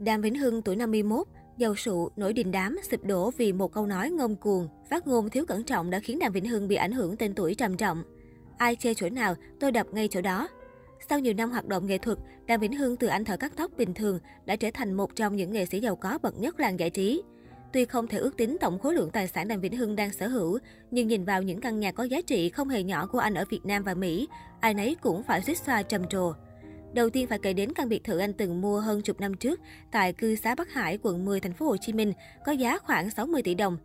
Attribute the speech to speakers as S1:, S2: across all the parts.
S1: Đàm Vĩnh Hưng tuổi 51, giàu sụ, nổi đình đám, sụp đổ vì một câu nói ngông cuồng. Phát ngôn thiếu cẩn trọng đã khiến Đàm Vĩnh Hưng bị ảnh hưởng tên tuổi trầm trọng. Ai chê chỗ nào, tôi đập ngay chỗ đó. Sau nhiều năm hoạt động nghệ thuật, Đàm Vĩnh Hưng từ anh thợ cắt tóc bình thường đã trở thành một trong những nghệ sĩ giàu có bậc nhất làng giải trí. Tuy không thể ước tính tổng khối lượng tài sản Đàm Vĩnh Hưng đang sở hữu, nhưng nhìn vào những căn nhà có giá trị không hề nhỏ của anh ở Việt Nam và Mỹ, ai nấy cũng phải suýt xoa trầm trồ. Đầu tiên phải kể đến căn biệt thự anh từng mua hơn chục năm trước tại cư xá Bắc Hải, quận 10, thành phố Hồ Chí Minh, có giá khoảng 60 tỷ đồng.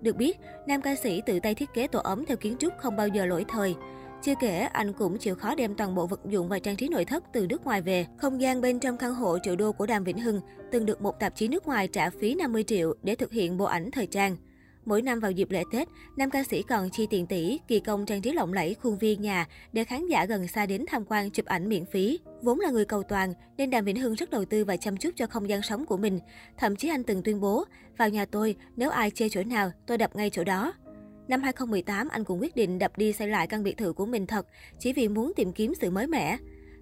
S1: Được biết, nam ca sĩ tự tay thiết kế tổ ấm theo kiến trúc không bao giờ lỗi thời. Chưa kể, anh cũng chịu khó đem toàn bộ vật dụng và trang trí nội thất từ nước ngoài về. Không gian bên trong căn hộ triệu đô của Đàm Vĩnh Hưng từng được một tạp chí nước ngoài trả phí 50 triệu để thực hiện bộ ảnh thời trang. Mỗi năm vào dịp lễ Tết, nam ca sĩ còn chi tiền tỷ, kỳ công trang trí lộng lẫy khuôn viên nhà để khán giả gần xa đến tham quan chụp ảnh miễn phí. Vốn là người cầu toàn, nên Đàm Vĩnh Hưng rất đầu tư và chăm chút cho không gian sống của mình. Thậm chí anh từng tuyên bố, vào nhà tôi, nếu ai chê chỗ nào, tôi đập ngay chỗ đó. Năm 2018, anh cũng quyết định đập đi xây lại căn biệt thự của mình thật, chỉ vì muốn tìm kiếm sự mới mẻ.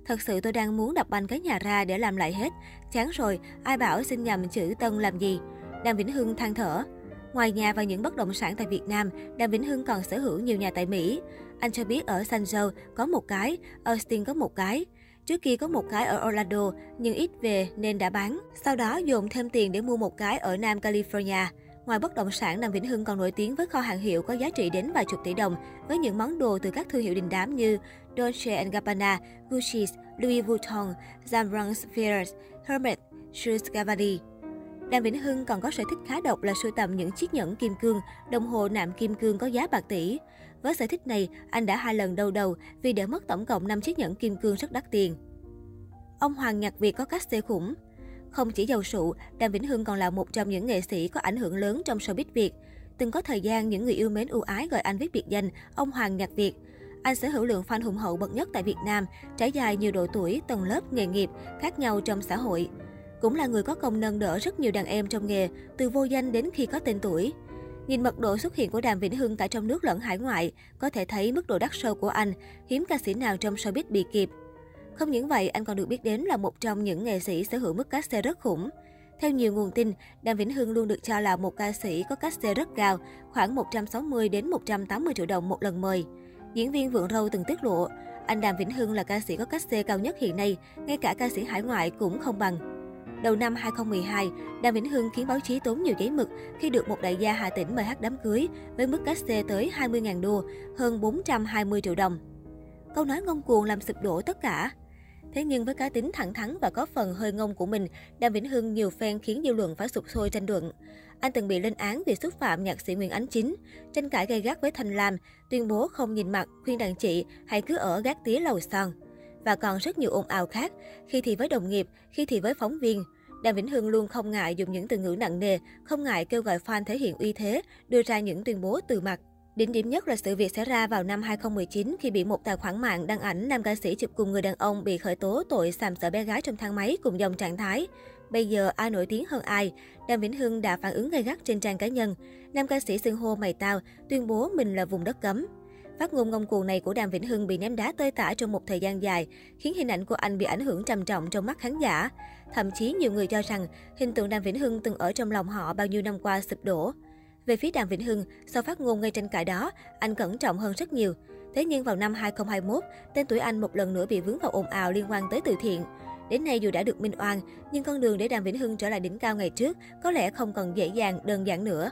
S1: Thật sự tôi đang muốn đập banh cái nhà ra để làm lại hết. Chán rồi, ai bảo xin nhầm chữ Tân làm gì? Đàm Vĩnh Hưng than thở. Ngoài nhà và những bất động sản tại Việt Nam, Đàm Vĩnh Hưng còn sở hữu nhiều nhà tại Mỹ. Anh cho biết ở San Jose có một cái, Austin có một cái. Trước kia có một cái ở Orlando, nhưng ít về nên đã bán. Sau đó dồn thêm tiền để mua một cái ở Nam California. Ngoài bất động sản, Đàm Vĩnh Hưng còn nổi tiếng với kho hàng hiệu có giá trị đến vài chục tỷ đồng, với những món đồ từ các thương hiệu đình đám như Dolce Gabbana, Gucci, Louis Vuitton, Zambrano Fears, Hermes, Shoes Cavalli. Đàm Vĩnh Hưng còn có sở thích khá độc là sưu tầm những chiếc nhẫn kim cương, đồng hồ nạm kim cương có giá bạc tỷ. Với sở thích này, anh đã hai lần đau đầu vì để mất tổng cộng 5 chiếc nhẫn kim cương rất đắt tiền. Ông Hoàng Nhạc Việt có cách xê khủng. Không chỉ giàu sụ, Đàm Vĩnh Hưng còn là một trong những nghệ sĩ có ảnh hưởng lớn trong showbiz Việt. Từng có thời gian, những người yêu mến ưu ái gọi anh viết biệt danh ông Hoàng Nhạc Việt. Anh sở hữu lượng fan hùng hậu bậc nhất tại Việt Nam, trải dài nhiều độ tuổi, tầng lớp, nghề nghiệp khác nhau trong xã hội. Cũng là người có công nâng đỡ rất nhiều đàn em trong nghề, từ vô danh đến khi có tên tuổi. Nhìn mật độ xuất hiện của Đàm Vĩnh Hưng cả trong nước lẫn hải ngoại, có thể thấy mức độ đắt sâu của anh, hiếm ca sĩ nào trong showbiz bị kịp. Không những vậy, anh còn được biết đến là một trong những nghệ sĩ sở hữu mức cát xe rất khủng. Theo nhiều nguồn tin, Đàm Vĩnh Hưng luôn được cho là một ca sĩ có cát xe rất cao, khoảng 160 đến 180 triệu đồng một lần mời. Diễn viên Vượng Râu từng tiết lộ, anh Đàm Vĩnh Hưng là ca sĩ có cách xe cao nhất hiện nay, ngay cả ca sĩ hải ngoại cũng không bằng. Đầu năm 2012, Đàm Vĩnh Hưng khiến báo chí tốn nhiều giấy mực khi được một đại gia Hà Tĩnh mời hát đám cưới với mức cách xê tới 20.000 đô, hơn 420 triệu đồng. Câu nói ngông cuồng làm sụp đổ tất cả. Thế nhưng với cá tính thẳng thắn và có phần hơi ngông của mình, Đàm Vĩnh Hưng nhiều fan khiến dư luận phải sụp sôi tranh luận. Anh từng bị lên án vì xúc phạm nhạc sĩ Nguyễn Ánh Chính, tranh cãi gay gắt với Thanh Lam, tuyên bố không nhìn mặt, khuyên đàn chị hãy cứ ở gác tía lầu son và còn rất nhiều ồn ào khác, khi thì với đồng nghiệp, khi thì với phóng viên. Đàm Vĩnh Hưng luôn không ngại dùng những từ ngữ nặng nề, không ngại kêu gọi fan thể hiện uy thế, đưa ra những tuyên bố từ mặt. Đỉnh điểm nhất là sự việc xảy ra vào năm 2019 khi bị một tài khoản mạng đăng ảnh nam ca sĩ chụp cùng người đàn ông bị khởi tố tội sàm sợ bé gái trong thang máy cùng dòng trạng thái. Bây giờ ai nổi tiếng hơn ai? Đàm Vĩnh Hưng đã phản ứng gay gắt trên trang cá nhân. Nam ca sĩ xưng hô mày tao, tuyên bố mình là vùng đất cấm. Phát ngôn ngông cuồng này của Đàm Vĩnh Hưng bị ném đá tơi tả trong một thời gian dài, khiến hình ảnh của anh bị ảnh hưởng trầm trọng trong mắt khán giả. Thậm chí nhiều người cho rằng hình tượng Đàm Vĩnh Hưng từng ở trong lòng họ bao nhiêu năm qua sụp đổ. Về phía Đàm Vĩnh Hưng, sau phát ngôn gây tranh cãi đó, anh cẩn trọng hơn rất nhiều. Thế nhưng vào năm 2021, tên tuổi anh một lần nữa bị vướng vào ồn ào liên quan tới từ thiện. Đến nay dù đã được minh oan, nhưng con đường để Đàm Vĩnh Hưng trở lại đỉnh cao ngày trước có lẽ không còn dễ dàng, đơn giản nữa.